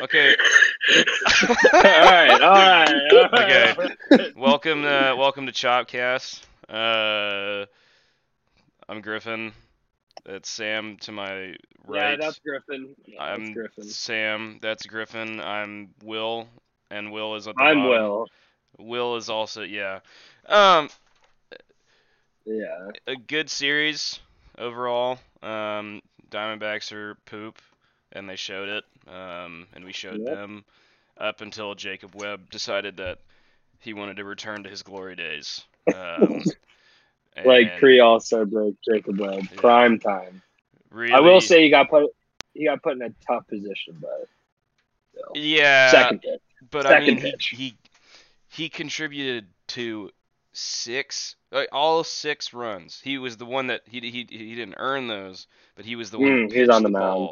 Okay. all right, all right. All right. Okay. welcome to welcome to Chopcast. Uh, I'm Griffin. That's Sam to my right. Yeah, that's Griffin. Yeah, I'm Griffin. Sam. That's Griffin. I'm Will, and Will is at the I'm bottom. Will. Will is also yeah. Um, Yeah. a good series overall. Um, Diamondbacks are poop, and they showed it. Um, and we showed Yep. them up until Jacob Webb decided that he wanted to return to his glory days. Um, Like pre All Star break, Jacob Webb, Yeah. prime time. really, I will say he got put he got put in a tough position, but still. yeah. second pitch. But I mean, Second he, pitch. he he contributed to six, like, all six runs. He was the one that he he he didn't earn those, but he was the one Mm, he's on the the mound.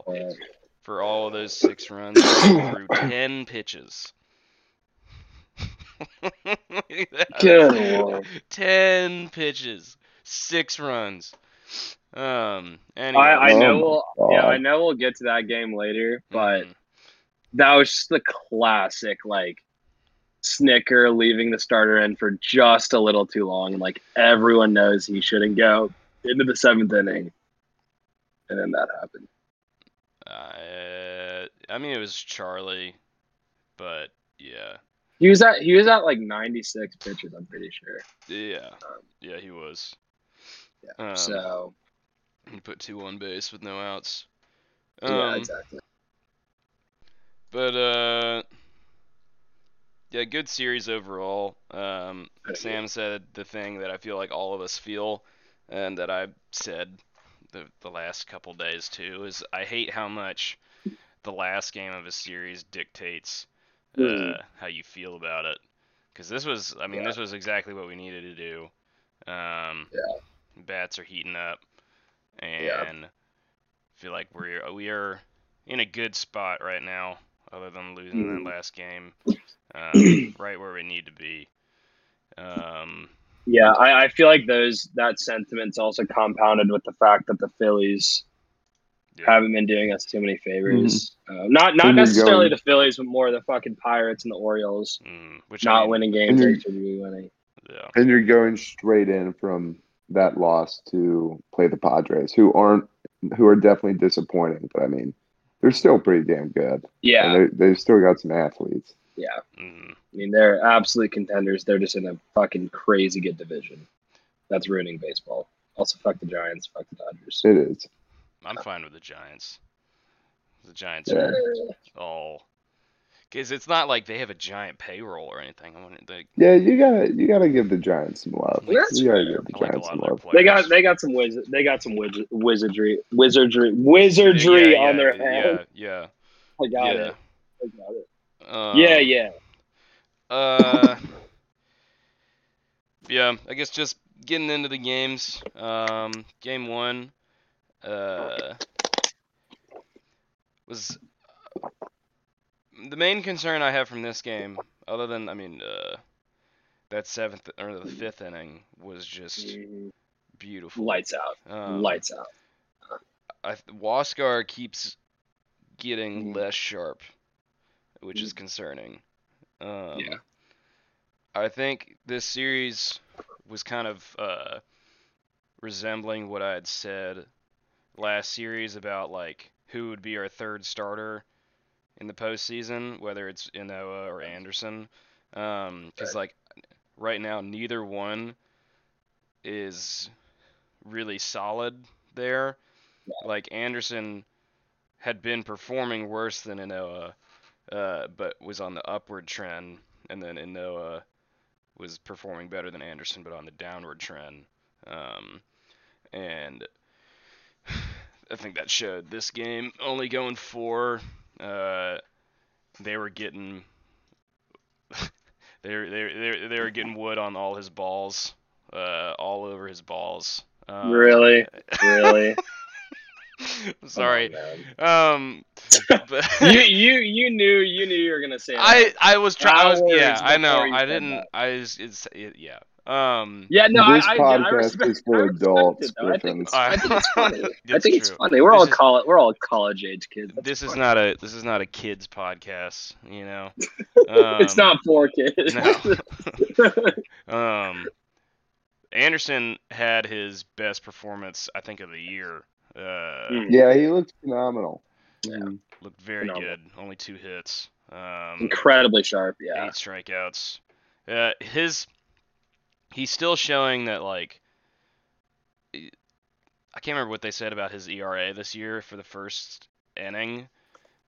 Ball for all of those six runs through ten pitches. Good ten pitches, six runs. Um. Anyway, I, I Oh know my we'll yeah, I know we'll get to that game later, but mhm. that was just the classic like Snitker leaving the starter in for just a little too long. Like everyone knows he shouldn't go into the seventh inning. And then that happened. Uh, I mean, it was Charlie, but yeah, He was at he was at like ninety six pitches, I'm pretty sure. yeah, Um, yeah, he was. Yeah. Um, so He put two on base with no outs. yeah, Um, exactly. But uh, yeah, good series overall. Um, Sam said the thing that I feel like all of us feel, and that I said the the last couple days too is I hate how much the last game of a series dictates uh, Mhm. how you feel about it. Because this was, I mean, Yeah. this was exactly what we needed to do. Um, Yeah. Bats are heating up, Yeah. and feel like we're we are in a good spot right now, other than losing Mhm. that last game, um, right where we need to be. Um, Yeah, I, I feel like those that sentiment's also compounded with the fact that the Phillies yeah. haven't been doing us too many favors. Uh, not not And necessarily going- the Phillies, but more the fucking Pirates and the Orioles Mm, which I not mean, winning games And they should be winning. Yeah. And you're going straight in from that loss to play the Padres, who aren't, who are definitely disappointing. But I mean, they're still pretty damn good. Yeah, And they they've still got some athletes. Yeah. Mm, I mean, they're absolute contenders. They're just in a fucking crazy good division. That's ruining baseball. Also, fuck the Giants. Fuck the Dodgers. It is. I'm fine with the Giants. The Giants Yeah. are all because it's not like they have a giant payroll or anything. I want they, Yeah, you gotta you gotta give the Giants some love. That's you gotta fair. give the I like Giants some love. players. They got they got some wiz they got some wiz- wizardry wizardry wizardry yeah, on their yeah, head. Yeah, I got yeah, it. I got it. Yeah. yeah, Um, yeah. Uh, yeah, I guess just getting into the games. Um, game one, uh, was the main concern I have from this game, other than I mean, uh, that seventh or the fifth inning was just beautiful. Lights out. Um, Lights out. I Huascar keeps getting less sharp, which is concerning. Um, Yeah. I think this series was kind of uh, resembling what I had said last series about like who would be our third starter in the postseason, whether it's Ynoa or Anderson. Because like right now, neither one is really solid there. Like Anderson had been performing worse than Ynoa, uh, but was on the upward trend, and then Ynoa was performing better than Anderson, but on the downward trend. Um, and I think that showed this game only going four. Uh, they were getting they were, they were, they were- they were getting wood on all his balls, uh, all over his balls. Um, really? Really? Sorry. Come on, Um, but you you you knew you knew you were gonna say that. I I was trying. I was Hours yeah. I know. I didn't. that. I was. It's it, yeah. Um, Yeah, no, This I, I, I podcast respect, is for I respect adults, it. I think Griffin. it's, I think it's funny. I It's think it's true. funny. We're This all is- college. We're all college age kids. That's this is not a this is not a kids podcast, you know. Um, it's not for kids. No. um, Anderson had his best performance, I think, of the year. Uh, Mm. Yeah, he looked phenomenal. Yeah. Looked very Phenomenal. good. Only two hits. Um, Incredibly sharp. Yeah. eight strikeouts. Uh, his he's still showing that like I can't remember what they said about his ERA this year for the first inning,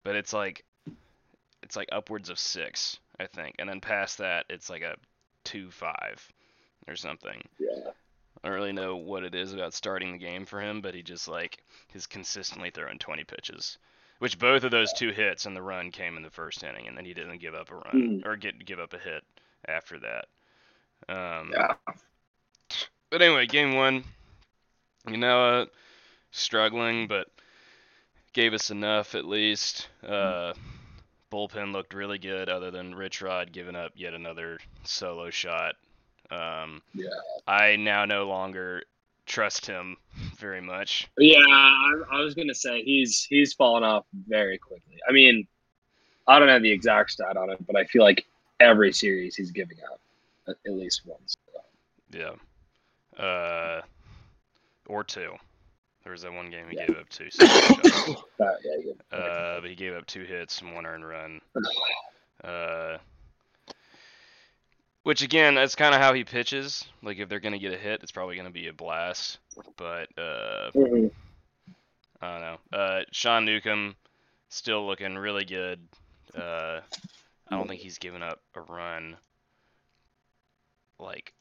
but it's like it's like upwards of six, I think, and then past that it's like a two five or something. Yeah. I don't really know what it is about starting the game for him, but he just like is consistently throwing 20 pitches. Which both of those two hits and the run came in the first inning, and then he didn't give up a run Mhm. or get give up a hit after that. Um, Yeah. But anyway, game one, you know, uh, struggling, but gave us enough at least. Uh, bullpen looked really good, other than Rich Rod giving up yet another solo shot. Um, Yeah. I now no longer trust him very much. Yeah, I, I was gonna say he's he's fallen off very quickly. I mean, I don't have the exact stat on it, but I feel like every series he's giving up at, at least once. Yeah. Uh, or two. There was that one game he Yeah. gave up two solo shots. But, yeah, yeah. Uh, but he gave up two hits and one earned run. Uh, which again, that's kind of how he pitches. Like if they're gonna get a hit, it's probably gonna be a blast. But uh, Mhm. I don't know. Uh, Sean Newcomb still looking really good. Uh, I don't think he's given up a run like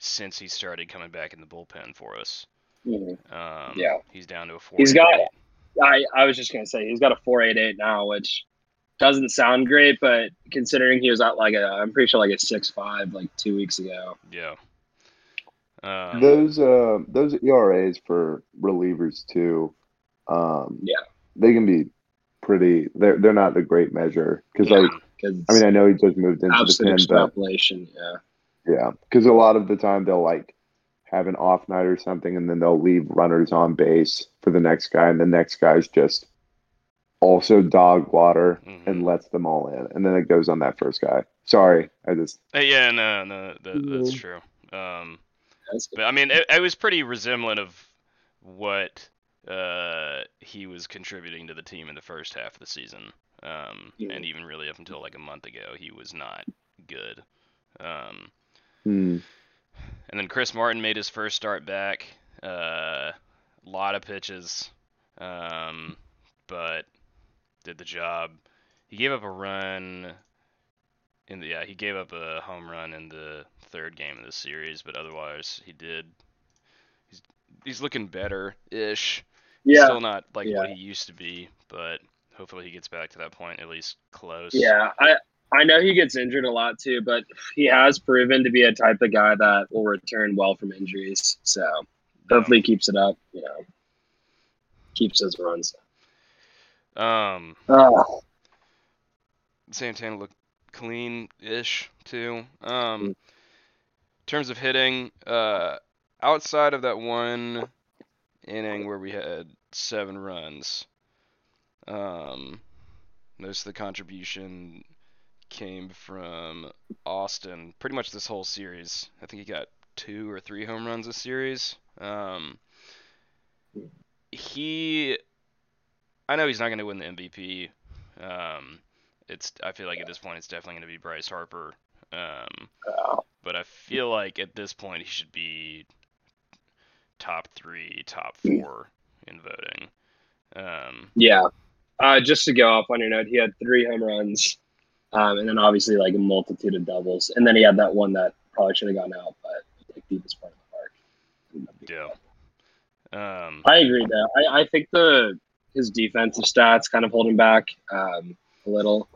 since he started coming back in the bullpen for us. Mhm. Um, Yeah. he's down to a four. He's got I, I was just gonna say he's got a four eight eight now, which doesn't sound great, but considering he was at like a I'm pretty sure like a six five like two weeks ago. Yeah. Um, Those uh those ERAs for relievers too, um, Yeah. they can be pretty. They're they're not a great measure because Yeah. like Because I mean I know he just moved into the absolute pen, but extrapolation. Yeah. yeah, because a lot of the time they'll like have an off night or something, and then they'll leave runners on base for the next guy, and the next guy's just also dog water mhm. and lets them all in, and then it goes on that first guy. Sorry, I just Uh, yeah, no, no, that, that's true. Um, That's but I mean, it, it was pretty resemblant of what uh, he was contributing to the team in the first half of the season. Um, Yeah. and even really up until like a month ago, he was not good. Um, hmm, and then Chris Martin made his first start back. A uh, lot of pitches, um, but did the job. He gave up a run. In the yeah, he gave up a home run in the third game of the series, but otherwise he did. He's he's looking better ish. yeah. Still not like what he used to be, but hopefully he gets back to that point at least close. Yeah, I I know he gets injured a lot too, but he has proven to be a type of guy that will return well from injuries. So Yeah. hopefully he keeps it up. You know, keeps his runs. Um. Oh, Santana looked clean-ish too. Um, Mm. in terms of hitting, uh, outside of that one inning where we had seven runs, um, most of the contribution came from Austin. Pretty much this whole series. I think he got two or three home runs this series. Um, he, I know he's not going to win the MVP. Um, it's I feel like at this point it's definitely going to be Bryce Harper. Um, but I feel like at this point he should be top three, top four in voting. Um, yeah. Uh, just to go off on your note, he had three home runs, um, and then obviously like a multitude of doubles, and then he had that one that probably should have gone out, but like deepest part of the park. yeah. Um, I agree though. I, I think the his defensive stats kind of hold him back um, a little,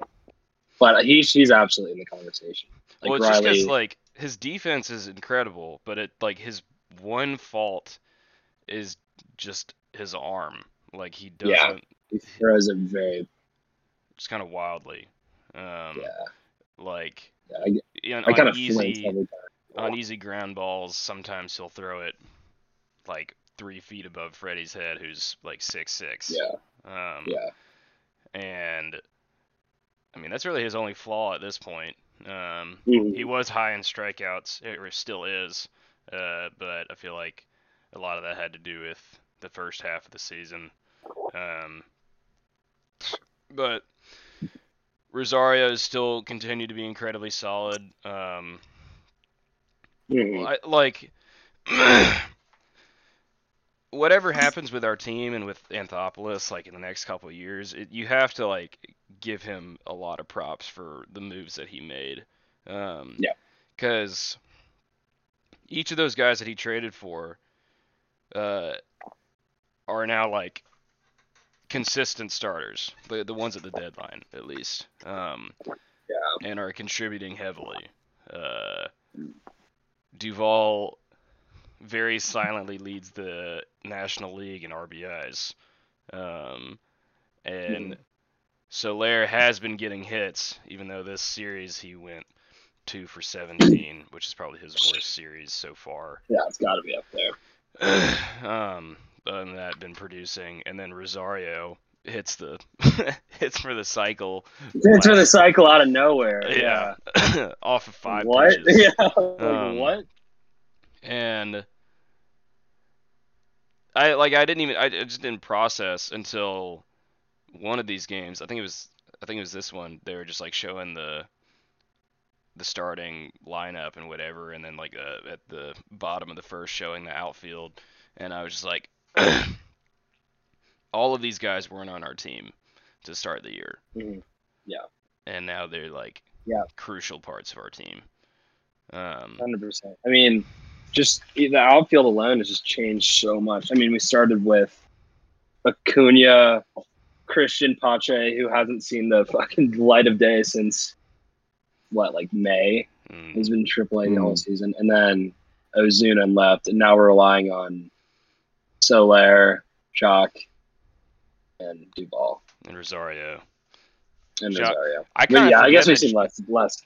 but he's he's absolutely in the conversation. Like well, it's just Riley, because like his defense is incredible, but it like his one fault is just his arm. Like he doesn't Yeah. he throws it very just kind of wildly. Um, yeah. like yeah I, I kind on of easy on easy ground balls, sometimes he'll throw it like three feet above Freddie's head, who's like six six. Yeah. Um, Yeah. And I mean, that's really his only flaw at this point. Um, Mhm. he was high in strikeouts, or still is, uh, but I feel like a lot of that had to do with the first half of the season. Um, but Rosario still continued to be incredibly solid. Um, Mhm. I, like whatever happens with our team and with Anthopoulos, like in the next couple of years, it, you have to like give him a lot of props for the moves that he made. Um, Yeah. Because each of those guys that he traded for uh, are now like consistent starters, the the ones at the deadline at least, um, Yeah. and are contributing heavily. Uh, Duvall very silently leads the National League in RBIs. Um, and Soler has been getting hits, even though this series he went two for 17, which is probably his worst series so far. Yeah, it's got to be up there. um, other than that, been producing, and then Rosario hits the hits for the cycle. It's for the cycle out of nowhere. Yeah, off of five What? pitches. Yeah. Like, Um, what? And I like I didn't even I just didn't process until one of these games. I think it was I think it was this one. They were just like showing the the starting lineup and whatever, and then like uh, at the bottom of the first showing the outfield, and I was just like, all of these guys weren't on our team to start the year, Mhm. and now they're like Yeah. crucial parts of our team. Um, Hundred percent. I mean, just the outfield alone has just changed so much. I mean, we started with Acuna, Cristian Pache, who hasn't seen the fucking light of day since what, like May. mm, He's been AAA the Mm. whole season, and then Ozuna left, and now we're relying on Soler, Joc, and Duvall and Rosario. and Joc- Rosario. I yeah, I guess we've seen less. Less.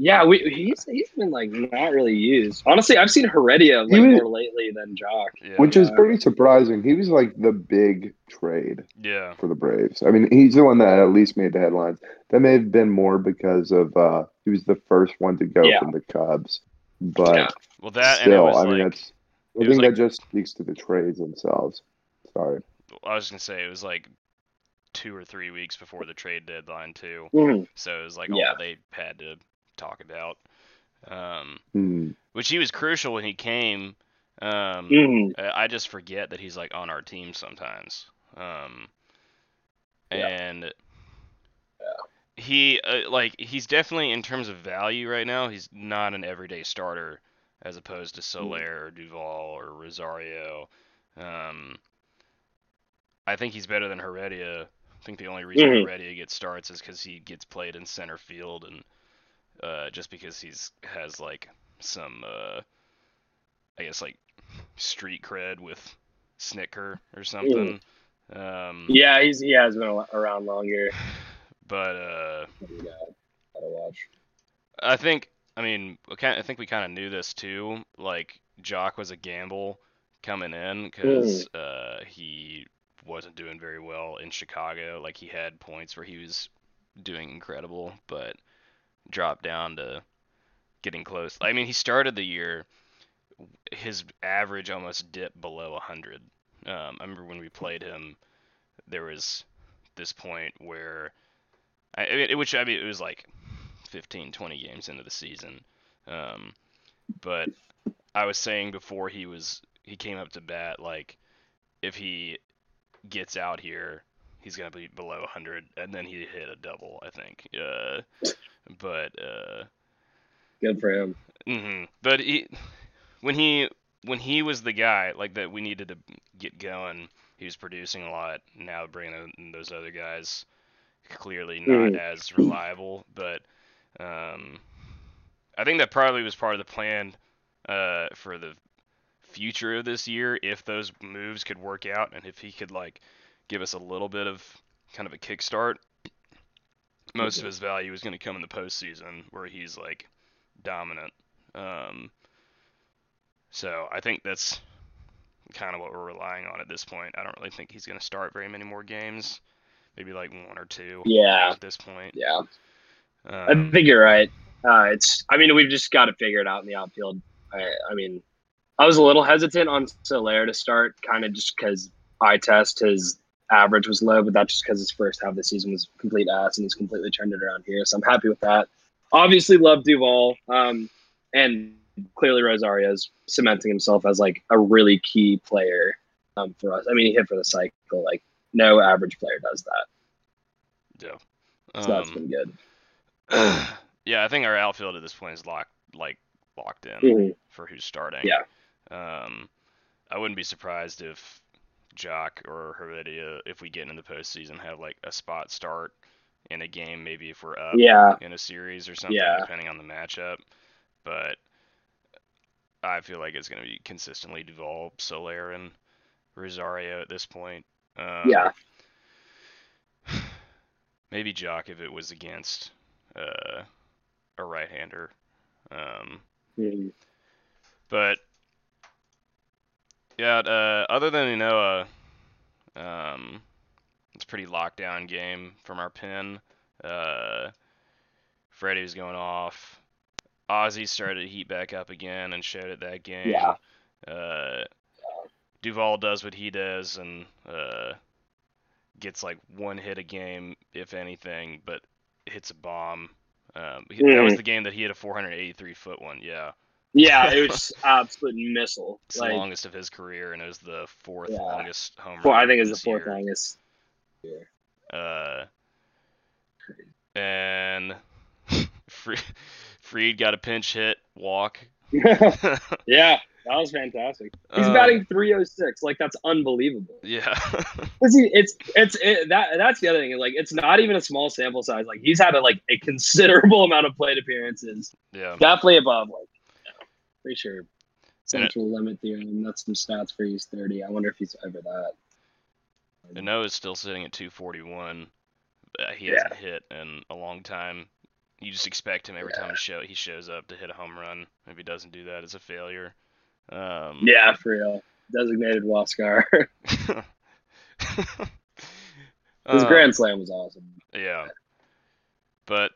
Yeah, we he's he's been like not really used. Honestly, I've seen Heredia like was- more lately than Joc. Yeah. which is pretty surprising. He was like the big trade yeah. for the Braves. I mean, he's the one that at least made the headlines. That may have been more because of uh, he was the first one to go Yeah. from the Cubs, but Yeah. Well, that and it still, was I mean, that's I think like- that just speaks to the trades themselves. Sorry. I was gonna say it was like two or three weeks before the trade deadline too, Mhm. so it was like Yeah. all they had to talk about. Um, Hmm. which he was crucial when he came. Um, Mhm. I I just forget that he's like on our team sometimes. Um, Yeah. and he uh, like he's definitely in terms of value right now. He's not an everyday starter as opposed to Soler or Duvall or Rosario. Um, I think he's better than Heredia. I think the only reason Mhm. Heredia gets starts is because he gets played in center field and uh, just because he's has like some uh, I guess like street cred with Snitker or something. Um, Yeah, he's he has been around longer. but uh, Yeah, gotta watch. I think I mean I think we kind of knew this too. Like Joc was a gamble coming in because uh, he wasn't doing very well in Chicago. Like he had points where he was doing incredible, but dropped down to getting close. I mean, he started the year his average almost dipped below 100. Um, I remember when we played him, there was this point where, I, it, which I mean, it was like 15, 20 games into the season. Um, but I was saying before he was he came up to bat, like if he gets out here, he's gonna be below 100, and then he hit a double, I think. Uh, but uh, Good for him. hmm But he, when he when he was the guy like that we needed to get going, he was producing a lot. Now bringing in those other guys, clearly not Mhm. as reliable. But um, I think that probably was part of the plan uh, for the future of this year. If those moves could work out, and if he could like give us a little bit of kind of a kickstart, most of his value is going to come in the postseason, where he's like dominant. Um, so I think that's kind of what we're relying on at this point. I don't really think he's going to start very many more games. Maybe like one or two Yeah, at this point. yeah. I Um, think you're right. Uh, it's. I mean, we've just got to figure it out in the outfield. I, I mean, I was a little hesitant on Soler to start, kind of just because eye test his average was low, but that's just because his first half of the season was complete ass, and he's completely turned it around here. So I'm happy with that. Obviously, love Duvall, um, and clearly Rosario is cementing himself as like a really key player um, for us. I mean, he hit for the cycle. Like no average player does that, yeah. so that's Um, been good. yeah, I think our outfield at this point is locked, like locked in Mhm. for who's starting. Yeah. Um, I wouldn't be surprised if Joc or Heredia, if we get in the postseason, have like a spot start in a game, maybe if we're up Yeah, in a series or something, Yeah. depending on the matchup. But I feel like it's going to be consistently Duvall, Soler, and Rosario at this point. Um, yeah. maybe Joc if it was against uh, a right-hander. Um, Mhm. but yeah, uh, other than Ynoa, um, it's a pretty lockdown game from our pin. Uh, Freddie was going off. Ozzie started to heat back up again and showed it that game. Yeah. Uh, Duvall does what he does and uh, gets like one hit a game, if anything, but hits a bomb. Um, he- That was Mm. the game that he had a 483 foot one. Yeah. Yeah, it was absolute missile. It's Like, the longest of his career, and it was the fourth Yeah. longest home run. I think it's the this fourth year. longest. Uh, and Freed, Freed got a pinch hit, walk. yeah, that was fantastic. He's Um, batting 306. Like that's unbelievable. Yeah. he- it's it's it, that that's the other thing. Like it's not even a small sample size. Like he's had a, like a considerable amount of plate appearances. yeah. Definitely above like pretty sure And it- central limit theorem. That's some stats for he's 30. I wonder if he's over that. And Noah's still sitting at 241. Uh, he hasn't hit in a long time. You just expect him every time he show he shows up to hit a home run. If he doesn't do that, it's a failure. Um, Yeah, for real. Designated Huascar. His um, grand slam was awesome. Yeah. But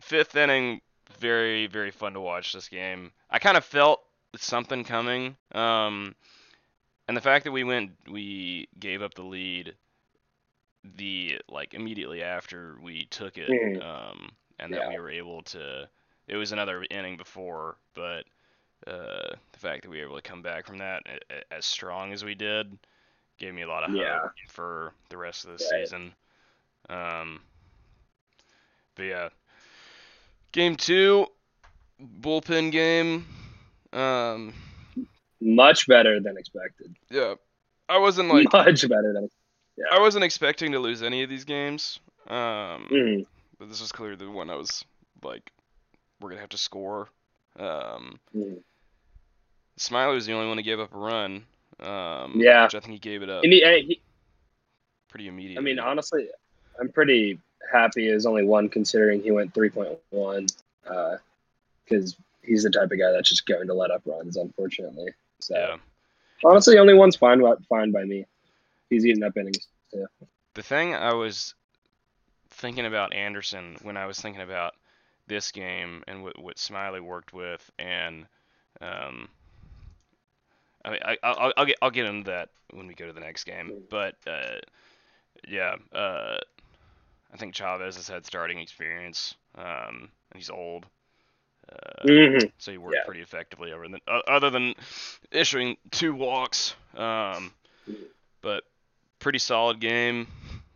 fifth inning, very very fun to watch this game. I kind of felt something coming. Um, and the fact that we went, we gave up the lead. The like immediately after we took it, Mhm. um, and that we were able to. It was another inning before, but uh, the fact that we were able to come back from that as strong as we did gave me a lot of hope Yeah. for the rest of the season. Um, but yeah, game two, bullpen game. Um, Much better than expected. yeah, I wasn't like Much better than Yeah. I wasn't expecting to lose any of these games. Um, Mhm. but this was clearly the one I was like, we're gonna have to score. Um, Mhm. Smyly was the only one who gave up a run. Um, Yeah. which I think he gave it up And he, and he, pretty immediate. I mean, honestly, I'm pretty happy is only one considering he went 3.1 because he's the type of guy that's just going to let up runs, unfortunately. So yeah. honestly, only one's fine. by- Fine by me. He's eating up innings. too. The thing I was thinking about Anderson when I was thinking about this game and what, what Smyly worked with, and um, I mean, I, I'll, I'll get I'll get into that when we go to the next game. But uh, yeah, uh, I think Chavez has had starting experience, um, and he's old. Uh, Mhm. so he worked Yeah. pretty effectively over the, uh, other than issuing two walks. Um, but pretty solid game.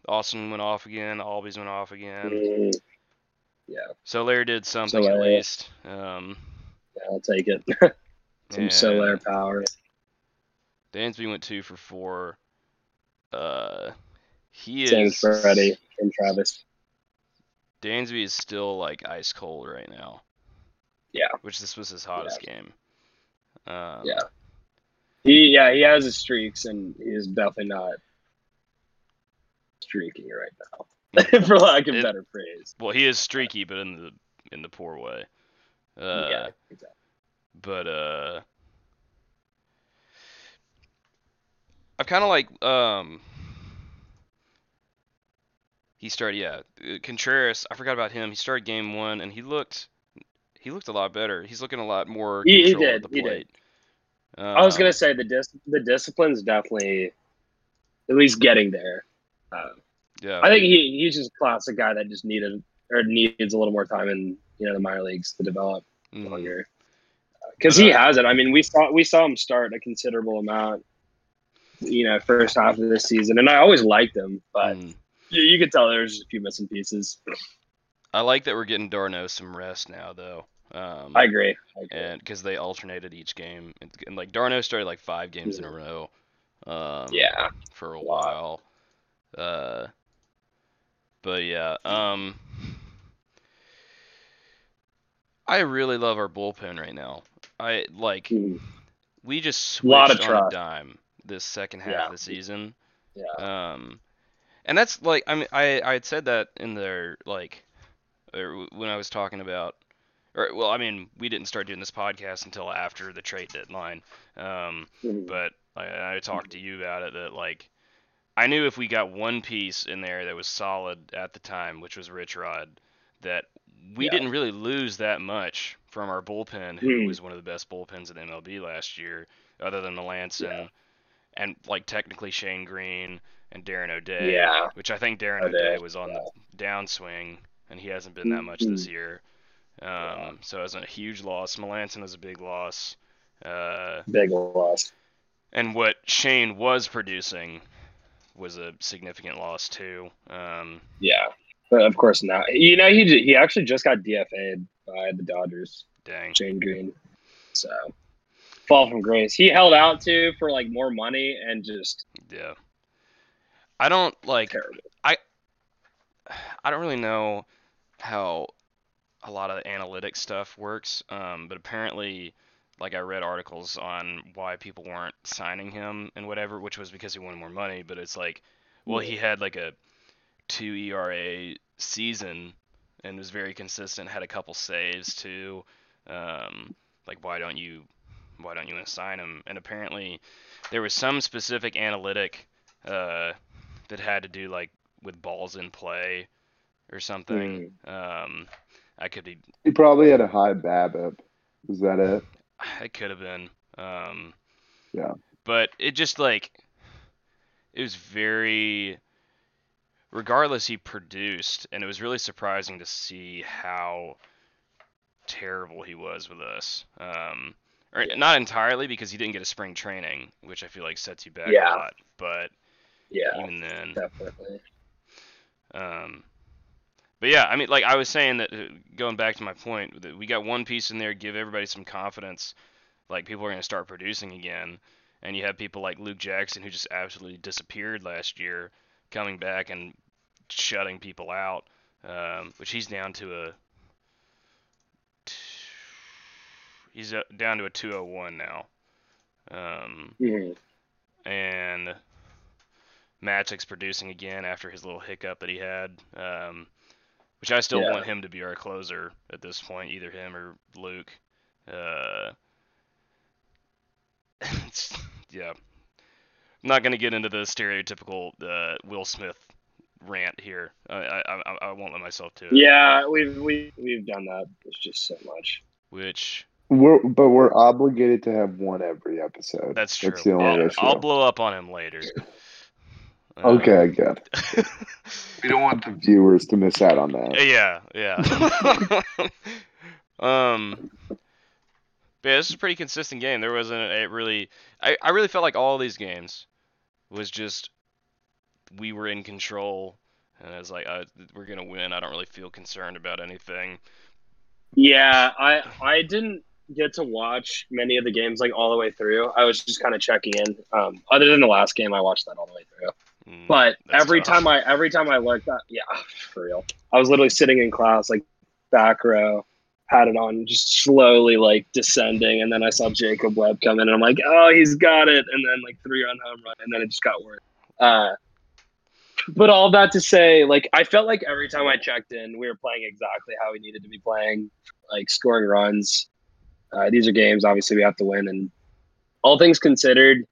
Austin went off again. Albies went off again. Mhm. Yeah, So Larry did something at least. Um, yeah, I'll take it. Some Solar power. Dansby went two for four. Uh, he Same is Freddie and Travis. Dansby is still like ice cold right now. Yeah. Which this was his hottest game. Um, Yeah. He yeah he has his streaks and he is definitely not streaking right now, for lack of It- better phrase. Well, he is streaky, but in the in the poor way. Uh, yeah, exactly. but uh I've kind of like um he started yeah uh, Contreras I forgot about him he started game one and he looked he looked a lot better he's looking a lot more He- he did, at the he did. plate I was Um, gonna say the dis- the discipline's definitely at least getting there. Uh, yeah I think he he's just a classic guy that just needed or needs a little more time in you know the minor leagues to develop mhm. longer. Because he uh, has it. I mean, we saw we saw him start a considerable amount. You know, first half of this season, and I always liked him, but Mhm. You, you could tell there's a few missing pieces. I like that we're getting d'Arnaud some rest now though um I agree. I agree. and because they alternated each game and, and like d'Arnaud started like five games in a row um yeah, for a while. Uh, but yeah, um, I really love our bullpen right now. I like Mhm. we just switched on a dime this second half Yeah. of the season. yeah, Um, and that's like I mean I I had said that in there like or when I was talking about or well I mean we didn't start doing this podcast until after the trade deadline. Um, Mhm. but I, I talked to you about it that like I knew if we got one piece in there that was solid at the time, which was Rich Rod, that we Yeah. didn't really lose that much from our bullpen, who Hmm. was one of the best bullpens in MLB last year, other than Melancon Yeah. and like technically Shane Greene and Darren O'Day. yeah, Which I think Darren O'Day, O'Day was on the downswing, and he hasn't been that much this Mhm. year. Um, So it was a huge loss. Melancon was a big loss. Uh, big loss. and what Shane was producing was a significant loss too. Um, Yeah, but of course not. You know, he he actually just got DFA'd by the Dodgers, dang. Shane Greene. So fall from grace. He held out to for like more money and just Yeah. I don't like. terrible. I don't really know how a lot of the analytics stuff works, um, but apparently, like I read articles on why people weren't signing him and whatever, which was because he wanted more money. But it's like, well, he had like a two ERA season and was very consistent. Had a couple saves too. Um, like, why don't you, why don't you assign him? And apparently, there was some specific analytic uh, that had to do like with balls in play or something. Um, I could be, He probably had a high BABIP. Is that it? it could have been. Um, Yeah. But it just like, it was very. Regardless, he produced, and it was really surprising to see how terrible he was with us. Um, or not entirely because he didn't get a spring training, which I feel like sets you back Yeah. a lot. But Yeah, even then, definitely. Um, but yeah, I mean, like I was saying that uh, going back to my point, that we got one piece in there, give everybody some confidence, like people are going to start producing again, and you have people like Luke Jackson who just absolutely disappeared last year, coming back and shutting people out, um, which he's down to a he's uh, down to a 201 now. Um, Mhm. and Magic's producing again after his little hiccup that he had. Um, which I still Yeah. want him to be our closer at this point, either him or Luke. Uh, yeah, I'm not gonna get into the stereotypical uh, Will Smith rant here. I, I I I won't let myself to it. Yeah, we've we we've done that. It's just so much. Which We're but we're obligated to have one every episode. that's true. That's the only I'll, issue. I'll blow up on him later. Uh, Okay, good. We don't want the viewers to miss out on that. Yeah, yeah. um, but yeah, this is a pretty consistent game. There wasn't a really, I, I really felt like all of these games was just we were in control, and I was like, uh, we're gonna win. I don't really feel concerned about anything. Yeah, I I didn't get to watch many of the games like all the way through. I was just kind of checking in. Um, other than the last game, I watched that all the way through. Mm, But every tough. time I every time I looked at yeah, for real. I was literally sitting in class like back row, had it on, just slowly like descending, and then I saw Jacob Webb come in, and I'm like, oh, he's got it, and then like three run home run, and then it just got worse. Uh, but all that to say, like I felt like every time I checked in, we were playing exactly how we needed to be playing, like scoring runs. Uh, these are games, obviously, we have to win, and all things considered,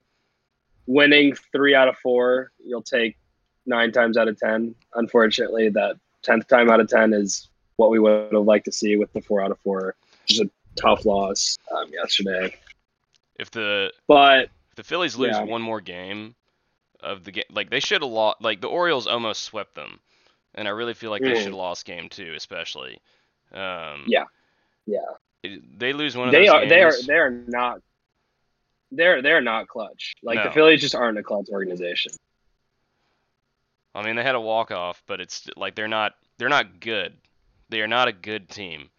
winning three out of four, you'll take nine times out of ten. Unfortunately, that tenth time out of ten is what we would have liked to see with the four out of four. Just a tough loss um, yesterday, If the but if the Phillies lose Yeah. one more game of the game, like they should have lost. Like the Orioles almost swept them, and I really feel like they Mm. should have lost game two, especially. Um, Yeah. yeah, they lose one of they those are they are they are not they're they're not clutch. Like the No. Phillies just aren't a clutch organization. I mean, they had a walk off, but it's like they're not they're not good. They are not a good team.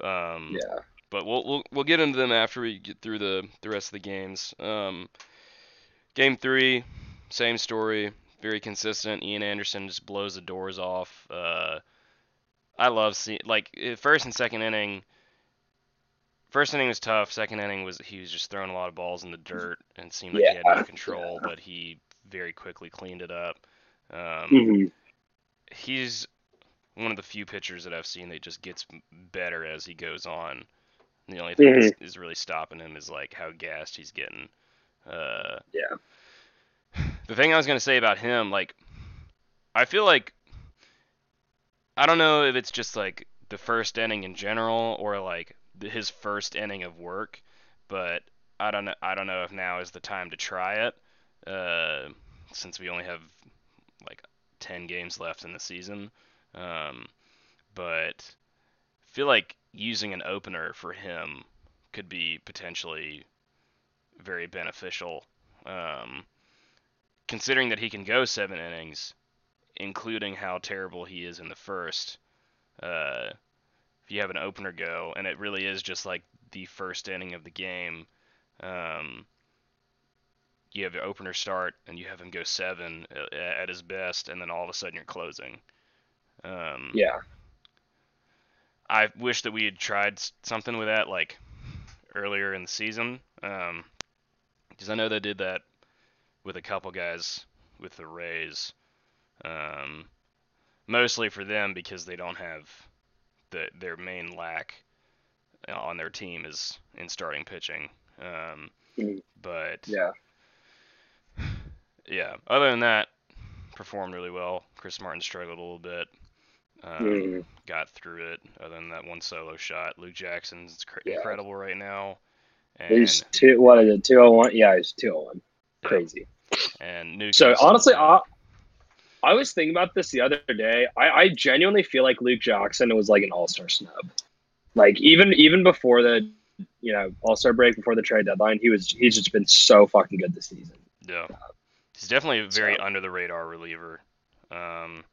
Um, Yeah. but we'll we'll we'll get into them after we get through the the rest of the games. Um, game three, same story, very consistent. Ian Anderson just blows the doors off. Uh, I love seeing like first and second inning. First inning was tough. Second inning was he was just throwing a lot of balls in the dirt and seemed like he had no control, but he very quickly cleaned it up. Um, Mhm. he's one of the few pitchers that I've seen that just gets better as he goes on. The only thing that's is really stopping him is like how gassed he's getting. Uh, Yeah. The thing I was gonna say about him, like, I feel like I don't know if it's just like the first inning in general or like his first inning of work, but I don't know. I don't know if now is the time to try it, uh, since we only have like 10 games left in the season. Um, but I feel like using an opener for him could be potentially very beneficial. Um, considering that he can go seven innings, including how terrible he is in the first. Uh, if you have an opener go, and it really is just like the first inning of the game, um, you have your opener start and you have him go seven uh, at his best, and then all of a sudden you're closing. Um, Yeah. I wish that we had tried something with that like earlier in the season, because I know they did that with a couple guys with the Rays, um, mostly for them because they don't have the their main lack on their team is in starting pitching. Um, Mhm. but Yeah. yeah, other than that, performed really well. Chris Martin struggled a little bit. Um, Mhm. got through it. Other than that one solo shot, Luke Jackson's cr- Yeah. incredible right now, and He's two. What is it? Two oh one. Yeah, he's two oh one. Crazy. and Nuke So honestly, I, I was thinking about this the other day. I, I genuinely feel like Luke Jackson was like an all star snub. Like even even before the you know all star break, before the trade deadline, he was he's just been so fucking good this season. yeah, he's definitely a very So- under the radar reliever. Um,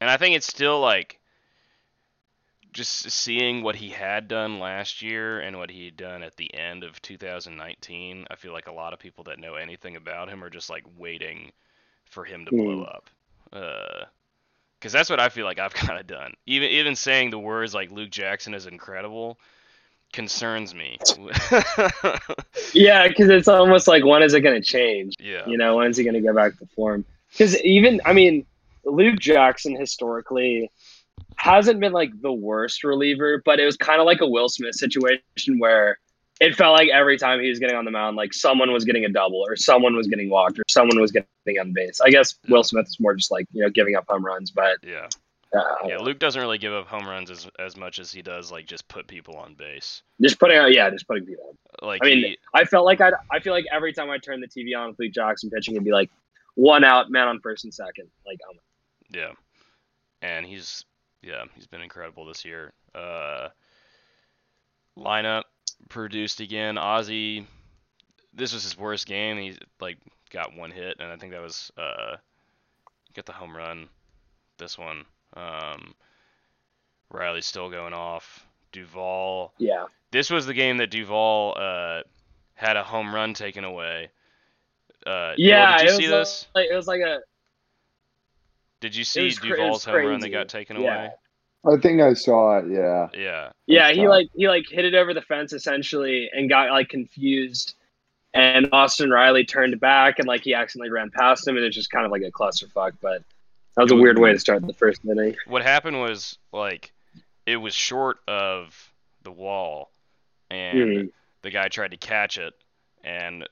and I think it's still like just seeing what he had done last year and what he had done at the end of 2019. I feel like a lot of people that know anything about him are just like waiting for him to blow Mm. up. Uh, because that's what I feel like I've kind of done. Even even saying the words like Luke Jackson is incredible concerns me. Yeah, because it's almost like when is it going to change? yeah. You know, when is he going to go back to form? Because even, I mean, Luke Jackson historically hasn't been like the worst reliever, but it was kind of like a Will Smith situation where it felt like every time he was getting on the mound, like someone was getting a double or someone was getting walked or someone was getting on base. I guess Will Smith is more just like, you know, giving up home runs, but Yeah. uh, Yeah, Luke doesn't really give up home runs as as much as he does like just put people on base. just putting out, yeah, just putting people on. Like I mean, he, I felt like I I feel like every time I turn the TV on with Luke Jackson pitching, it'd be like one out, man on first and second. Like, um, yeah, and he's yeah he's been incredible this year. Uh, lineup produced again. Ozzie, this was his worst game. He like got one hit, and I think that was uh get the home run. This one, um, Riley's still going off. Duvall, yeah. this was the game that Duvall uh, had a home run taken away. Uh, Yeah, did you see was this? Like, it was like a Did you see was cra- it was Duvall's home run that got taken Yeah. away? I think I saw it. Yeah. Yeah, yeah. He tough. like he like hit it over the fence essentially and got like confused and Austin Riley turned back and like he accidentally ran past him, and it's just kind of like a clusterfuck. But that was a weird way to start the first inning. What happened was like it was short of the wall, and Mhm. the guy tried to catch it and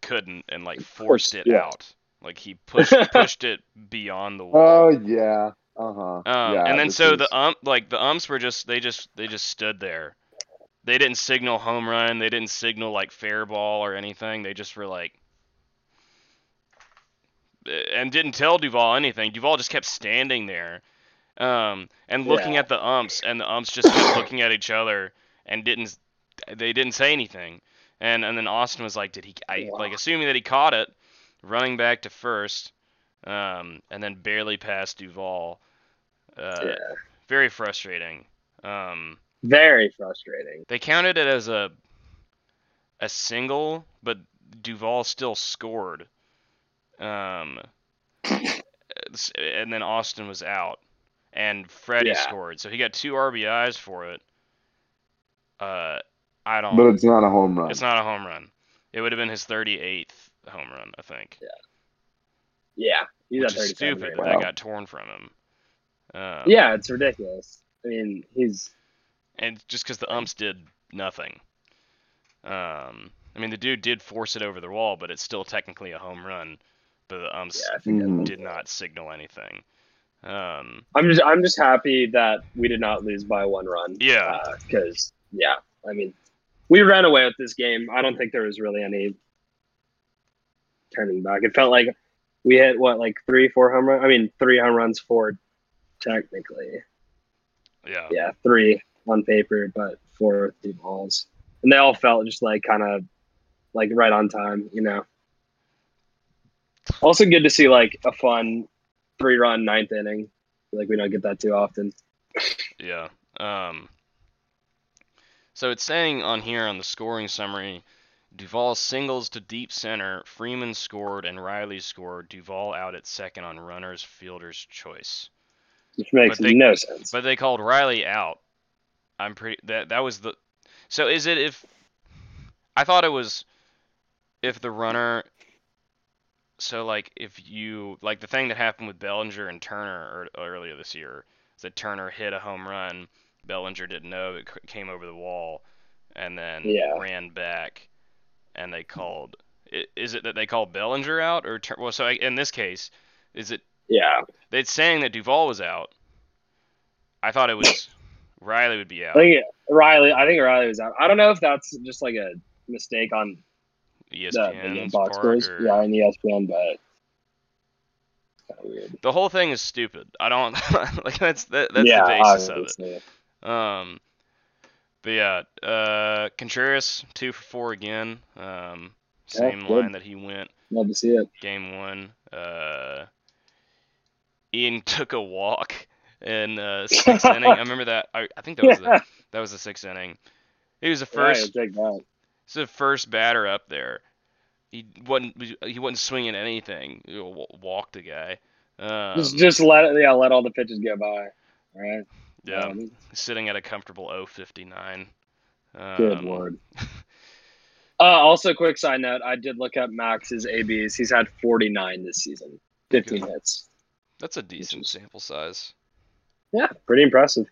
couldn't, and like forced it yeah. out. Like he pushed pushed it beyond the wall. Oh yeah. Uh huh. Um, yeah, and then so is- the ump, like the umps were just they just they just stood there. They didn't signal home run. They didn't signal like fair ball or anything. They just were like, and didn't tell Duvall anything. Duvall just kept standing there, um, and looking Yeah. at the umps, and the umps just kept looking at each other and didn't. They didn't say anything. And and then Austin was like, did he? I Wow. like assuming that he caught it, running back to first, um, and then barely past Duvall. Uh, yeah, very frustrating. Um, very frustrating. they counted it as a a single, but Duvall still scored. Um, and then Austin was out, and Freddie Yeah. scored, so he got two RBIs for it. Uh, I don't. But it's not a home run. it's not a home run. It would have been his 38th home run, I think. Yeah, he's which at is 37 stupid. right. That got torn from him. Um, Yeah, it's ridiculous. I mean, he's and just because the umps did nothing. Um, I mean, the dude did force it over the wall, but it's still technically a home run. But the umps yeah. Did not signal anything. Um, I'm just I'm just happy that we did not lose by one run. yeah, because yeah, I mean, we ran away with this game. I don't think there was really any turning back. It felt like we hit what like three, four home runs. I mean, three home runs, four technically. yeah, Yeah, three on paper, but four two balls, and they all felt just like kind of like right on time. You know. Also, good to see like a fun three-run ninth inning. Like we don't get that too often. yeah. Um, so it's saying on here on the scoring summary, Duvall singles to deep center, Freeman scored, and Riley scored. Duvall out at second on runners, fielder's choice. Which makes they- no sense. But they called Riley out. I'm pretty that that was the So is it if I thought it was if the runner so like if you like the thing that happened with Bellinger and Turner earlier this year is that Turner hit a home run, Bellinger didn't know it came over the wall and then Yeah. ran back and they called is it that they called Bellinger out or well so in this case is it yeah, it's saying that Duvall was out. I thought it was Riley would be out. I think Riley. I think Riley was out. I don't know if that's just like a mistake on the, the box scores. or- Yeah, on ESPN, but weird. The whole thing is stupid. I don't like that's that, that's yeah, the basis of obviously. it. Um, but yeah, uh, Contreras two for four again. Um, same good. line that he went Love to see it. game one. Uh, Ian took a walk in uh, sixth inning. I remember that. I, I think that was Yeah, the that was the sixth inning. He was the first. He's the first batter up there. He wasn't he wasn't swinging anything. He walked the guy. Um, just, just let it. Yeah, let all the pitches get by. All right. Yeah, Um, sitting at a comfortable 059. Um, good lord. Uh, also, quick side note: I did look up Max's ABs. He's had 49 this season, 15 Good. hits. That's a decent sample size. Yeah, pretty impressive.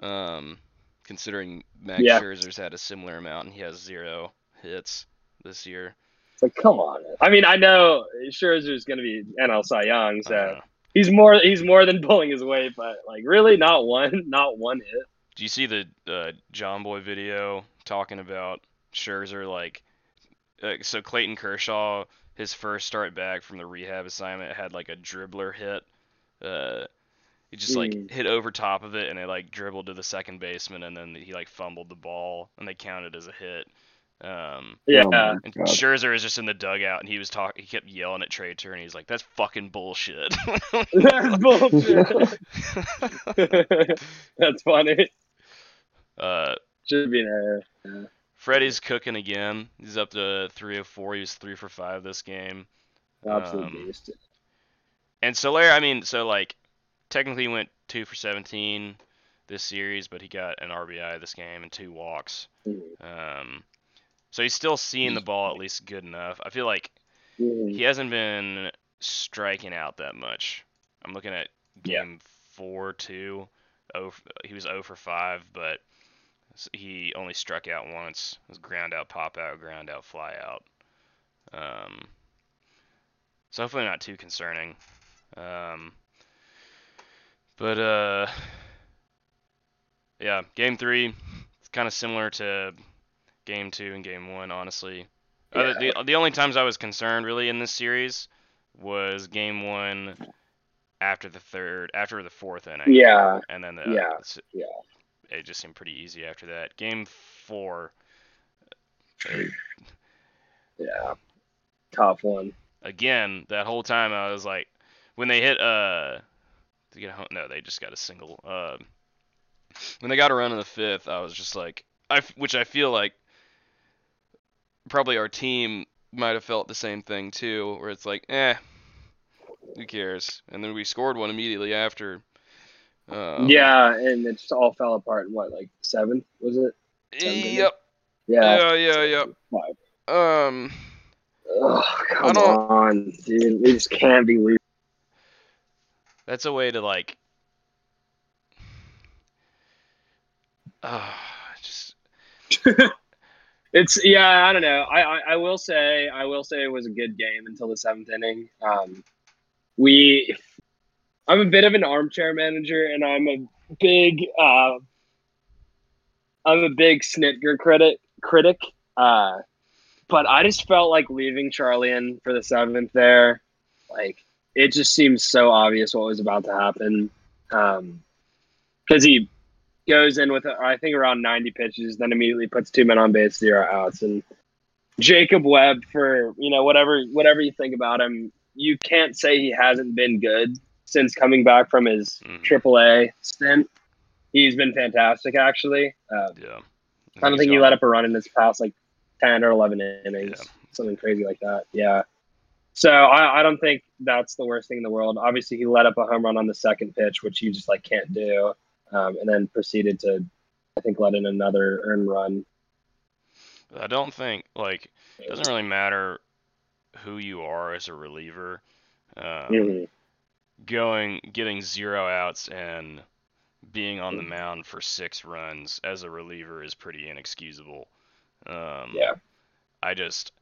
Um, considering Max Yeah. Scherzer's had a similar amount and he has zero hits this year. It's like, come on. I mean, I know Scherzer's going to be NL Cy Young, so he's more he's more than pulling his weight. But like, really, not one, not one hit. do you see the uh, Jomboy video talking about Scherzer? Like, uh, so Clayton Kershaw, his first start back from the rehab assignment, had like a dribbler hit. Uh, he just like Mm. hit over top of it and it like dribbled to the second baseman and then he like fumbled the ball and they counted as a hit. Um, Yeah, Oh and God. Scherzer is just in the dugout and he was talking. He kept yelling at Trea Turner. He's like, "That's fucking bullshit." that's bullshit. that's funny. uh, Should be an error. Freddie's cooking again. He's up to 304. He was three for five this game. Absolute Um, beast. And Soler, I mean, so like technically he went two for 17 this series, but he got an RBI this game and two walks. Mhm. Um, So he's still seeing the ball at least good enough. I feel like he hasn't been striking out that much. I'm looking at Yeah. game four, two. Oh, he was 0 for 5, but he only struck out once. It was ground out, pop out, ground out, fly out. Um, so hopefully not too concerning. Um, but uh, yeah, game three, it's kind of similar to game two and game one, honestly. Uh, the, the only times I was concerned really in this series was game one after the third, after the fourth inning. Yeah, And then the, Yeah, s- yeah. it just seemed pretty easy after that. Game four, yeah. Tough one. again, that whole time I was like, when they hit uh, to get a home, no, they just got a single. Uh, when they got a run in the fifth, I was just like, I which I feel like probably our team might have felt the same thing too, where it's like, eh, who cares? And then we scored one immediately after. Um, yeah, and it just all fell apart in what, like seventh, was it? seven Yep. Yeah. Yeah. Yeah. Five. Yep. Um. Oh, come don't- on, dude. We just can't be losing. That's a way to like. Uh, just It's yeah, I don't know. I, I I will say I will say it was a good game until the seventh inning. Um, we, I'm a bit of an armchair manager, and I'm a big uh, I'm a big Snitker critic critic. Uh, but I just felt like leaving Charlie in for the seventh there, like it just seems so obvious what was about to happen. Um, because he goes in with I think around 90 pitches, then immediately puts two men on base, zero outs, and Jacob Webb for you know whatever whatever you think about him, you can't say he hasn't been good since coming back from his Mhm. AAA stint. He's been fantastic, actually. Uh, yeah. I don't think he let up a run in his past like 10 or 11 innings, Yeah. something crazy like that. Yeah. So I, I don't think that's the worst thing in the world. Obviously, he let up a home run on the second pitch, which you just like can't do, um, and then proceeded to, I think, let in another earned run. I don't think like it doesn't really matter who you are as a reliever. Um, Mhm. Going getting zero outs and being on the mound for six runs as a reliever is pretty inexcusable. Um, Yeah. I just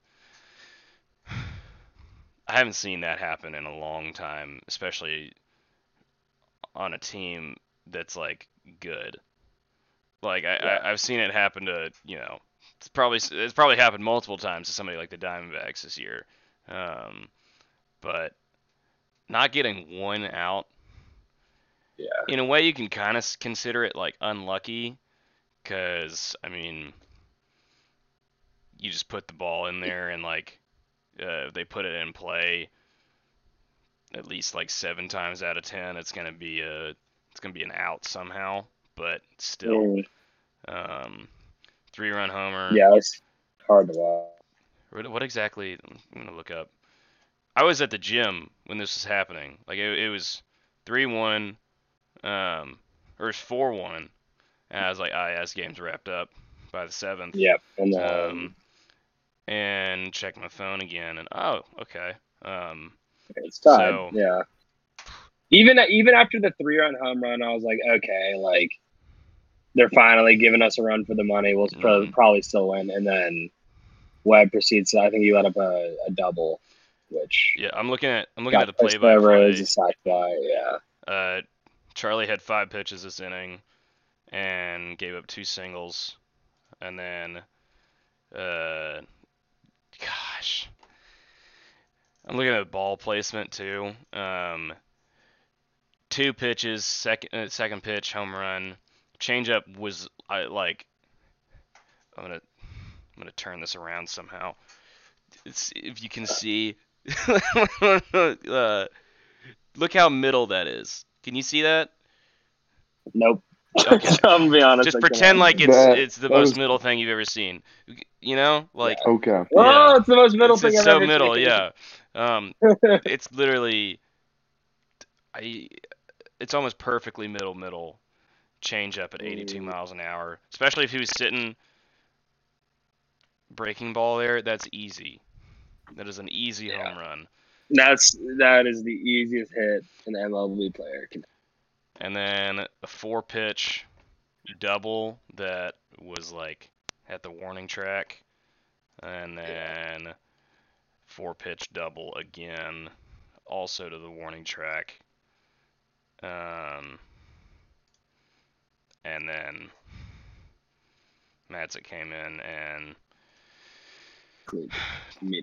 I haven't seen that happen in a long time, especially on a team that's like good. Like I, Yeah. I I've seen it happen to you know it's probably it's probably happened multiple times to somebody like the Diamondbacks this year, um, but not getting one out Yeah. in a way you can kind of consider it like unlucky because i mean you just put the ball in there and like uh, they put it in play at least like seven times out of ten it's gonna be a it's gonna be an out somehow but still Mhm. um three run homer Yeah, it's hard to watch. what, what exactly? I'm gonna look up. I was at the gym when this was happening. Like it, it was three one, um, or it's four one. And I was like, ah, yeah, this game's wrapped up by the seventh. Yep. And then, Um, and check my phone again, and oh, okay. Um, it's tied. so- yeah. Even even after the three run home run, I was like, okay, like they're finally giving us a run for the money. We'll pro- Mhm. probably still win. And then Webb proceeds. To, I think he let up a, a double, which yeah, I'm looking at I'm looking at the play by play. a sac fly. Yeah. Uh, Charlie had five pitches this inning and gave up two singles. And then, uh, gosh, I'm looking at ball placement too. Um, two pitches, second uh, second pitch, home run. Changeup was I like. I'm gonna I'm gonna turn this around somehow. It's, if you can see, uh, look how middle that is. Can you see that? Nope. Okay. I'm gonna be honest. Just pretend like it's That- it's the most was- middle thing you've ever seen. You know, like Okay. Oh, it's the most middle it's, thing it's I've so ever middle, seen. yeah. Um, it's literally, I, it's almost perfectly middle middle, change up at 82 Mm. miles an hour. Especially if he was sitting breaking ball there, that's easy. That is an easy Yeah. home run. That's that is the easiest hit an MLB player can. And then a four pitch double that was like at the warning track. And then four pitch double again, also to the warning track. Um, and then Matzek came in and.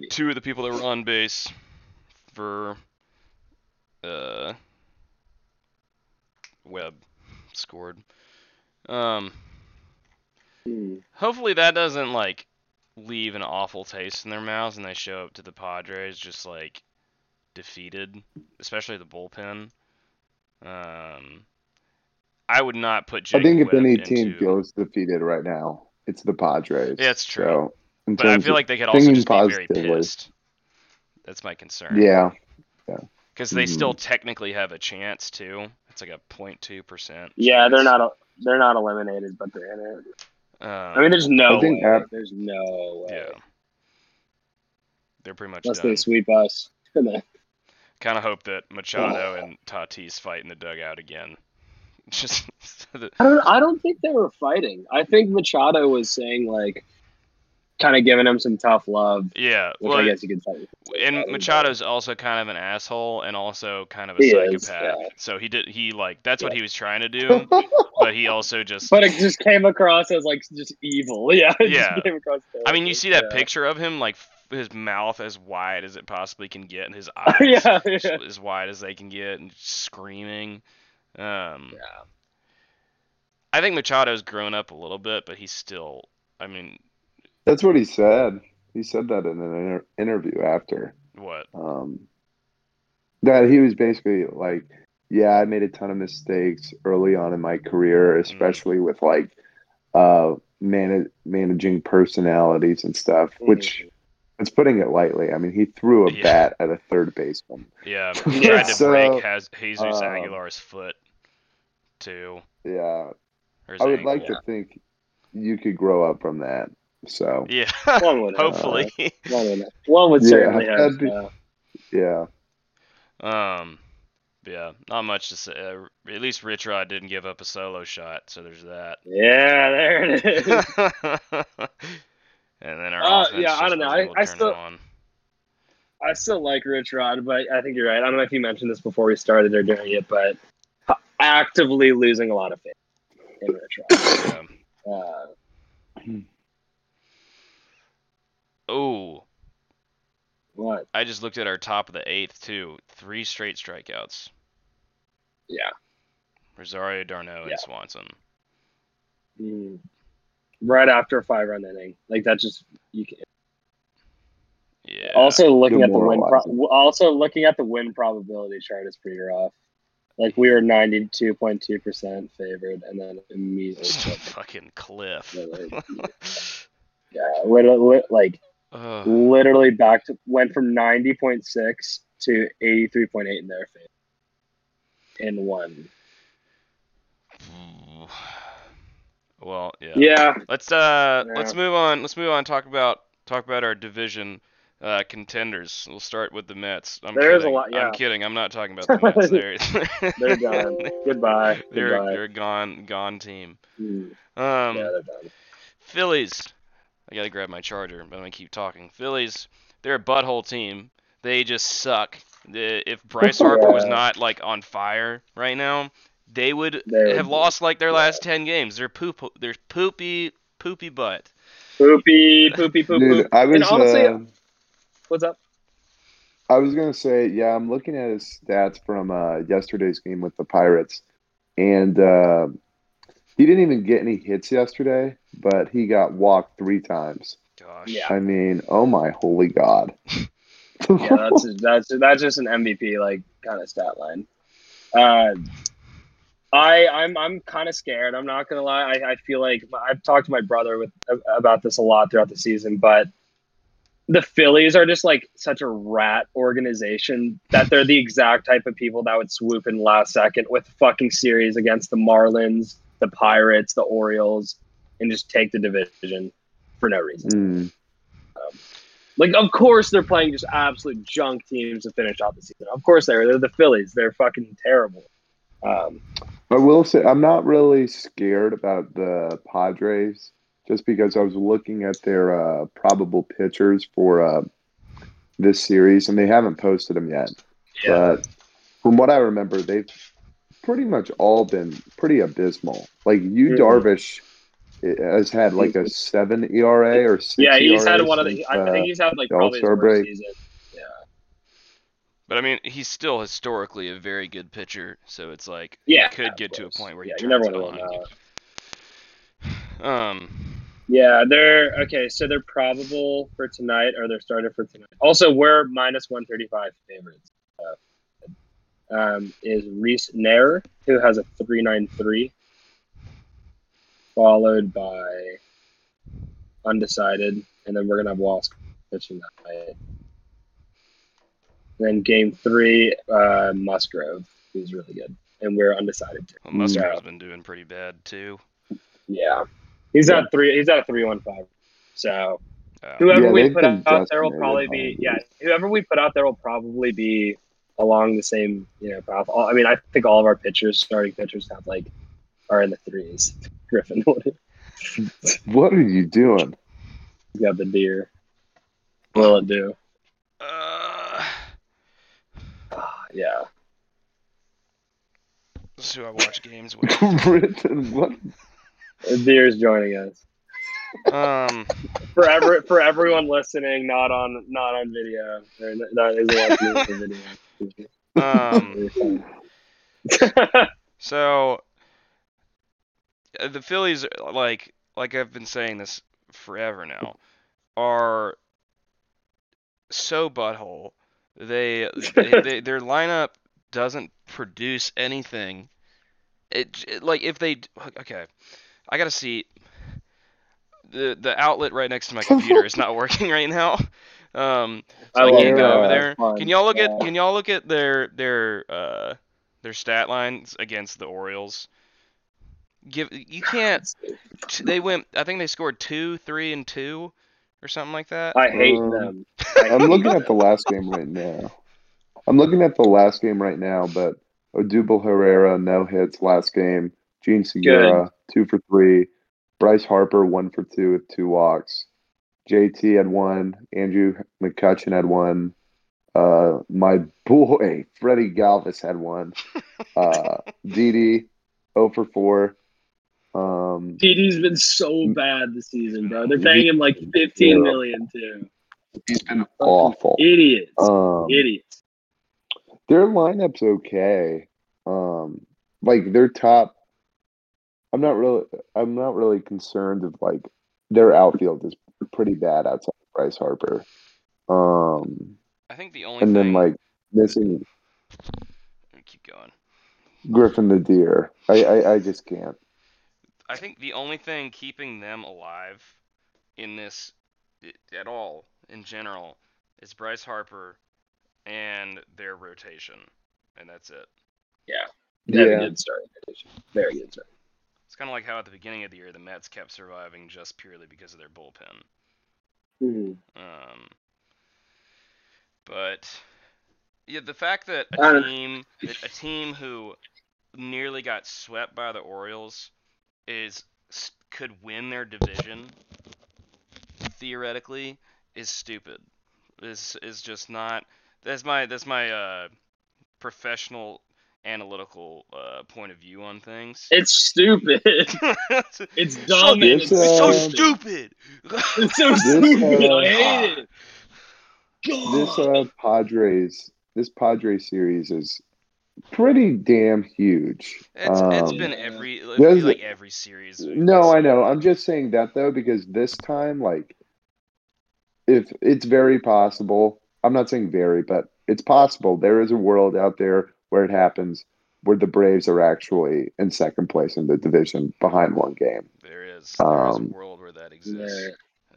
Two of the people that were on base for uh Webb scored. Um Hmm. hopefully that doesn't like leave an awful taste in their mouths and they show up to the Padres just like defeated, especially the bullpen. Um I would not put Jake I think if Webb any into... team feels defeated right now, it's the Padres. Yeah, it's true. So, But I feel like they could also thinking just be very pissed. That's my concern. yeah, yeah. Because they Mhm. still technically have a chance too. It's like a 02 percent. Yeah, they're not. They're not eliminated, but they're in it. Um, I mean, there's no I think way. af- there's no way. yeah, they're pretty much Unless done. they sweep us. Kind of hope that Machado oh. and Tatis fight in the dugout again. Just so that- I don't. I don't think they were fighting. I think Machado was saying like, kind of giving him some tough love, yeah. which Well, I guess you could say. and Machado's also kind of an asshole and also kind of a He is, psychopath. yeah. So he did he like that's what he was trying to do, but he also just But it just came across as like just evil. Yeah. Yeah. came across I mean, you see that yeah. picture of him, like his mouth as wide as it possibly can get, and his eyes yeah, as- yeah. as wide as they can get, and screaming. Um, Yeah. I think Machado's grown up a little bit, but he's still. I mean, that's what he said. He said that in an inter- interview after. what? Um, that he was basically like, yeah, I made a ton of mistakes early on in my career, especially with like uh, man- managing personalities and stuff, which it's putting it lightly. I mean, he threw a Yeah. bat at a third baseman. Yeah, he tried to so, break has Jesus um, Aguilar's foot, too. Yeah, I would ankle. like to think you could grow up from that. So Yeah, One would have. hopefully. One would, one would Yeah, certainly have. be- uh, yeah, um, yeah, not much to say. Uh, at least Rich Rod didn't give up a solo shot, so there's that. yeah, there it is. and then our Uh, yeah, I don't know. I- I still- I still like Rich Rod, but I think you're right. I don't know if you mentioned this before we started or during it, but actively losing a lot of faith in Rich Rod. Yeah. Uh, Oh, what? I just looked at our top of the eighth too. Three straight strikeouts. Yeah. Rosario, d'Arnaud, Yeah. and Swanson. Mm. Right after a five run inning, like that just you can. Yeah. Also looking at the win, pro- also looking at the win probability chart is pretty rough. Like we were ninety two point two percent favored, and then immediately, Just a fucking cliff. yeah, literally, like Ugh. literally back to went from ninety point six to eighty three point eight in their favor in one. Well, yeah. Yeah, Let's uh Yeah. let's move on. Let's move on. Talk about talk about our division uh, contenders. We'll start with the Mets. I'm There's a kidding. lot- yeah. I'm kidding. I'm not talking about the Mets. They're they're done. Goodbye. They're Goodbye. they're gone gone team. Mm, Um, yeah. Phillies. I gotta grab my charger, but I'm gonna keep talking. Phillies. They're a butthole team. They just suck. If Bryce Harper was not like on fire right now, they would They have be. lost like their last ten games. They're poop. They're poopy poopy butt. Poopy, poopy, poop, dude, poop. I was. And honestly, uh, what's up? I was gonna say, yeah, I'm looking at his stats from uh, yesterday's game with the Pirates, and uh, he didn't even get any hits yesterday, but he got walked three times. Gosh. Yeah. I mean, oh my holy god! yeah, that's that's that's just an MVP like kind of stat line. Uh, I I'm I'm kind of scared. I'm not gonna lie. I, I feel like I've talked to my brother with about this a lot throughout the season, but the Phillies are just like such a rat organization that they're the exact type of people that would swoop in last second with fucking series against the Marlins, the Pirates, the Orioles, and just take the division for no reason. Mm. Like, of course, they're playing just absolute junk teams to finish out the season. Of course, they are. They're the Phillies. They're fucking terrible. Um, I will say I'm not really scared about the Padres just because I was looking at their uh, probable pitchers for uh, this series and they haven't posted them yet. yeah. But from what I remember, they've pretty much all been pretty abysmal. Like you, Mhm. Darvish, has had like a seven ERA or six. yeah, he's had one of the. I uh, think he's had like probably his worst break. season. But I mean, he's still historically a very good pitcher, so it's like Yeah, he could get to a point where he Yeah, you turns never it wanna on. know. Um, Yeah, they're okay. So they're probable for tonight, or they're starting for tonight. Also, we're minus one thirty five favorites. Uh, um, is Reiss Knehr, who has a three nine three, followed by undecided, and then we're gonna have Wasp pitching that night. Then game three, uh, Musgrove, who's really good, and we're undecided too. well, Musgrove's Yeah. been doing pretty bad too. Yeah, he's at three. He's at a three one five. So Uh, whoever Yeah, we put out there will probably be yeah. Whoever we put out there will probably be along the same you know path. All, I mean, I think all of our pitchers, starting pitchers, have like are in the threes. Griffin, what What are you doing? you got the deer. Will it do? uh, yeah. this is who I watch games with. Britton, what? The deer's joining us. Um, For ever, for everyone listening, not on not on video, or not isn't watching the video. um, so uh, the Phillies, like, like I've been saying this forever now, are so butthole. They, they, they their lineup doesn't produce anything. It, it like if they okay, I gotta see. The the outlet right next to my computer is not working right now. Um, so I I, can't go over there. Fun. Can y'all look at Can y'all look at their their uh their stat lines against the Orioles? Give you can't. They went. I think they scored two, three, and two, or something like that. I hate Um, them. I I'm hate looking them. at the last game right now. I'm looking at the last game right now, but Odubel Herrera no hits last game. Jean Segura two for three. Bryce Harper one for two with two walks. JT had one. Andrew McCutchen had one. Uh, my boy Freddie Galvis had one. Uh, Didi 0 for four. Um, TD's been so bad this season, bro. They're paying him like fifteen million too. he's been awful. Idiots. Um, Idiots. their lineup's okay. Um, like their top. I'm not really. I'm not really concerned of like their outfield is pretty bad outside of Bryce Harper. Um, I think the only and thing. then like missing keep going. Griffin the Deer. I, I I just can't. I think the only thing keeping them alive in this at all in general is Bryce Harper and their rotation, and that's it. Yeah. Very Yeah. good start. Very good start. It's kind of like how at the beginning of the year the Mets kept surviving just purely because of their bullpen. Mhm. Um, but yeah, the fact that a Uh, team, that a team who nearly got swept by the Orioles, is could win their division theoretically is stupid. This is just not. That's my that's my uh, professional analytical uh, point of view on things. It's stupid. it's It's dumb. and It's, it's, uh, so stupid. stupid. It's so This, stupid. uh, I hate it. This God. uh Padres this Padres series is pretty damn huge. It's it's Um, been every it there's feel like every series. No, I know. I'm just saying that though because this time, like, if it's very possible, I'm not saying very, but it's possible there is a world out there where it happens where the Braves are actually in second place in the division behind one game, There is there is Um, a world where that exists,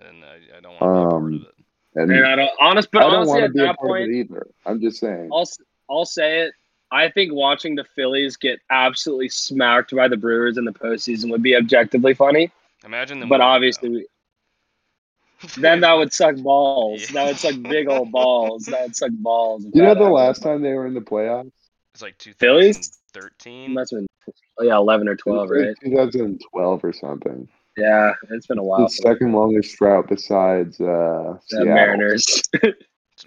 Yeah. and I, I don't want to be a part Um, of it. and And I don't honest, but I don't honestly, want to at be a that part point, of it either. I'm just saying. I'll s- I'll say it. I think watching the Phillies get absolutely smacked by the Brewers in the postseason would be objectively funny. Imagine them. But obviously, we, then that would suck balls. Yeah. That would suck big old balls. That would suck balls. You know the happened. last time they were in the playoffs? It's like Phillies? 2013. Must have been oh, yeah, eleven or twelve, It right? 2012 or something. Yeah, it's been a while. The second longest drought besides uh, The Mariners. the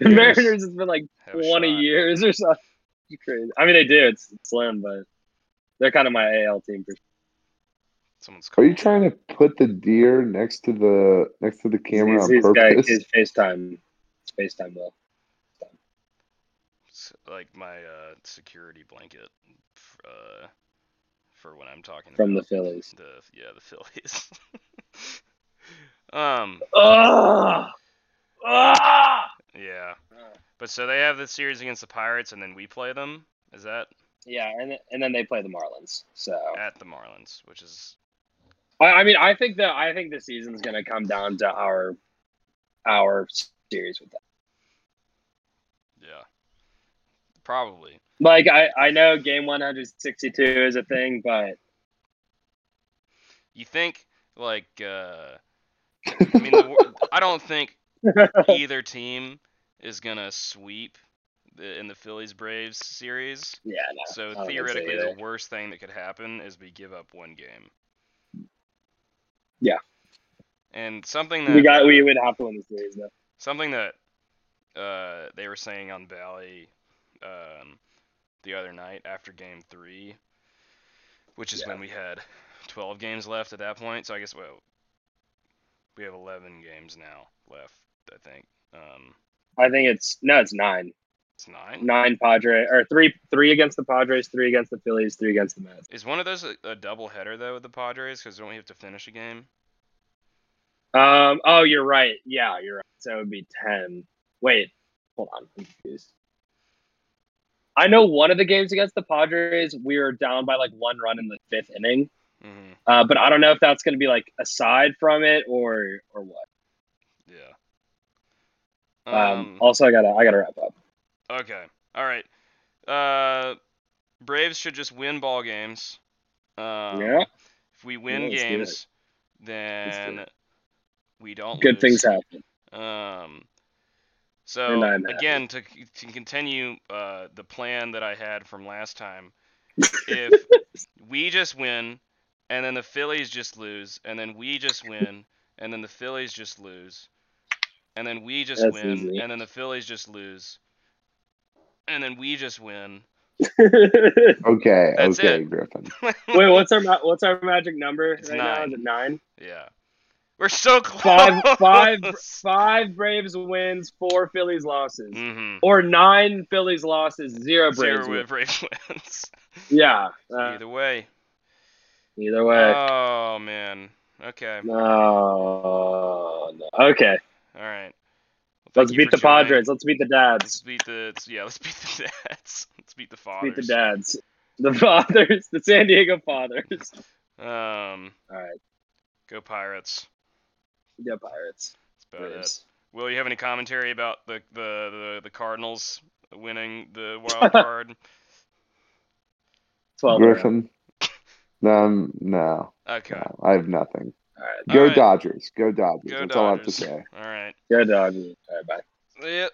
Mariners Mariners has been like have twenty years or something. It's crazy. I mean, they do. It's, it's slim, but they're kind of my AL team for Someone's Are you trying to put the deer next to the next to the camera he's, on he's got purpose? his FaceTime. It's FaceTime though. s- like my uh, security blanket f- uh, for when I'm talking From the Phillies. The yeah, the Phillies. um, Ugh! Ugh! yeah. But so they have the series against the Pirates, and then we play them. Is that Yeah, and and then they play the Marlins. So at the Marlins, which is I, I mean, I think that I think the season's gonna come down to our our series with them. yeah, probably. Like I I know game 162 is a thing, but You think like uh, I mean, the, I don't think either team is gonna sweep the, in the Phillies Braves series. yeah, no. So don't think so theoretically, the worst thing that could happen is we give up one game. Yeah. And something that we got we would have to win the series though. something that uh, they were saying on Bally um, the other night after Game Three, which is Yeah. when we had 12 games left at that point. So I guess well, we have 11 games now left. I think um, I think it's no, it's nine. it's nine. Nine Padre or three three against the Padres, three against the Phillies, three against the Mets. Is one of those a, a double header though with the Padres? Because don't we have to finish a game? Um. Oh, you're right. Yeah, you're right. So it would be ten. Wait, hold on. I'm confused. I know one of the games against the Padres, we were down by like one run in the fifth inning. hmm Uh, but I don't know if that's going to be like aside from it or or what. Yeah. Um, also, I gotta I gotta wrap up. Okay. All right. Uh, Braves should just win ball games. Um, Yeah. If we win Yeah, do games, then we don't. Good lose. things happen. Um. So again, to to continue uh, the plan that I had from last time, if we just win, and then the Phillies just lose, and then we just win, and then the Phillies just lose, and then we just That's win, easy. and then the Phillies just lose, and then we just win. Okay, That's okay, it. Griffin. Wait, what's our ma- what's our magic number It's right now? nine. Is it nine? Yeah. We're so close. Five, five, five Braves wins, four Phillies losses, Mm-hmm. or nine Phillies losses, zero Braves Zero wins. with Braves wins. Yeah. uh, Either way. either way. Oh man. Okay. no, no. Okay. All right. Well, Let's beat the joining. Padres. Let's beat the dads. Let's dads. beat the yeah. Let's beat the dads. Let's beat the fathers. Beat fathers. the dads. The fathers. The San Diego fathers. Um. All right. Go Pirates. Go Pirates. That's about it. Will you have any commentary about the the the, the Cardinals winning the wild card? Twelve. in a row. Griffin. Um, no, Okay. no, I have nothing. All right. Go Alright. Dodgers. Go Dodgers. Go That's all I have to say. All right. Go Dodgers. All right. Bye. Yep.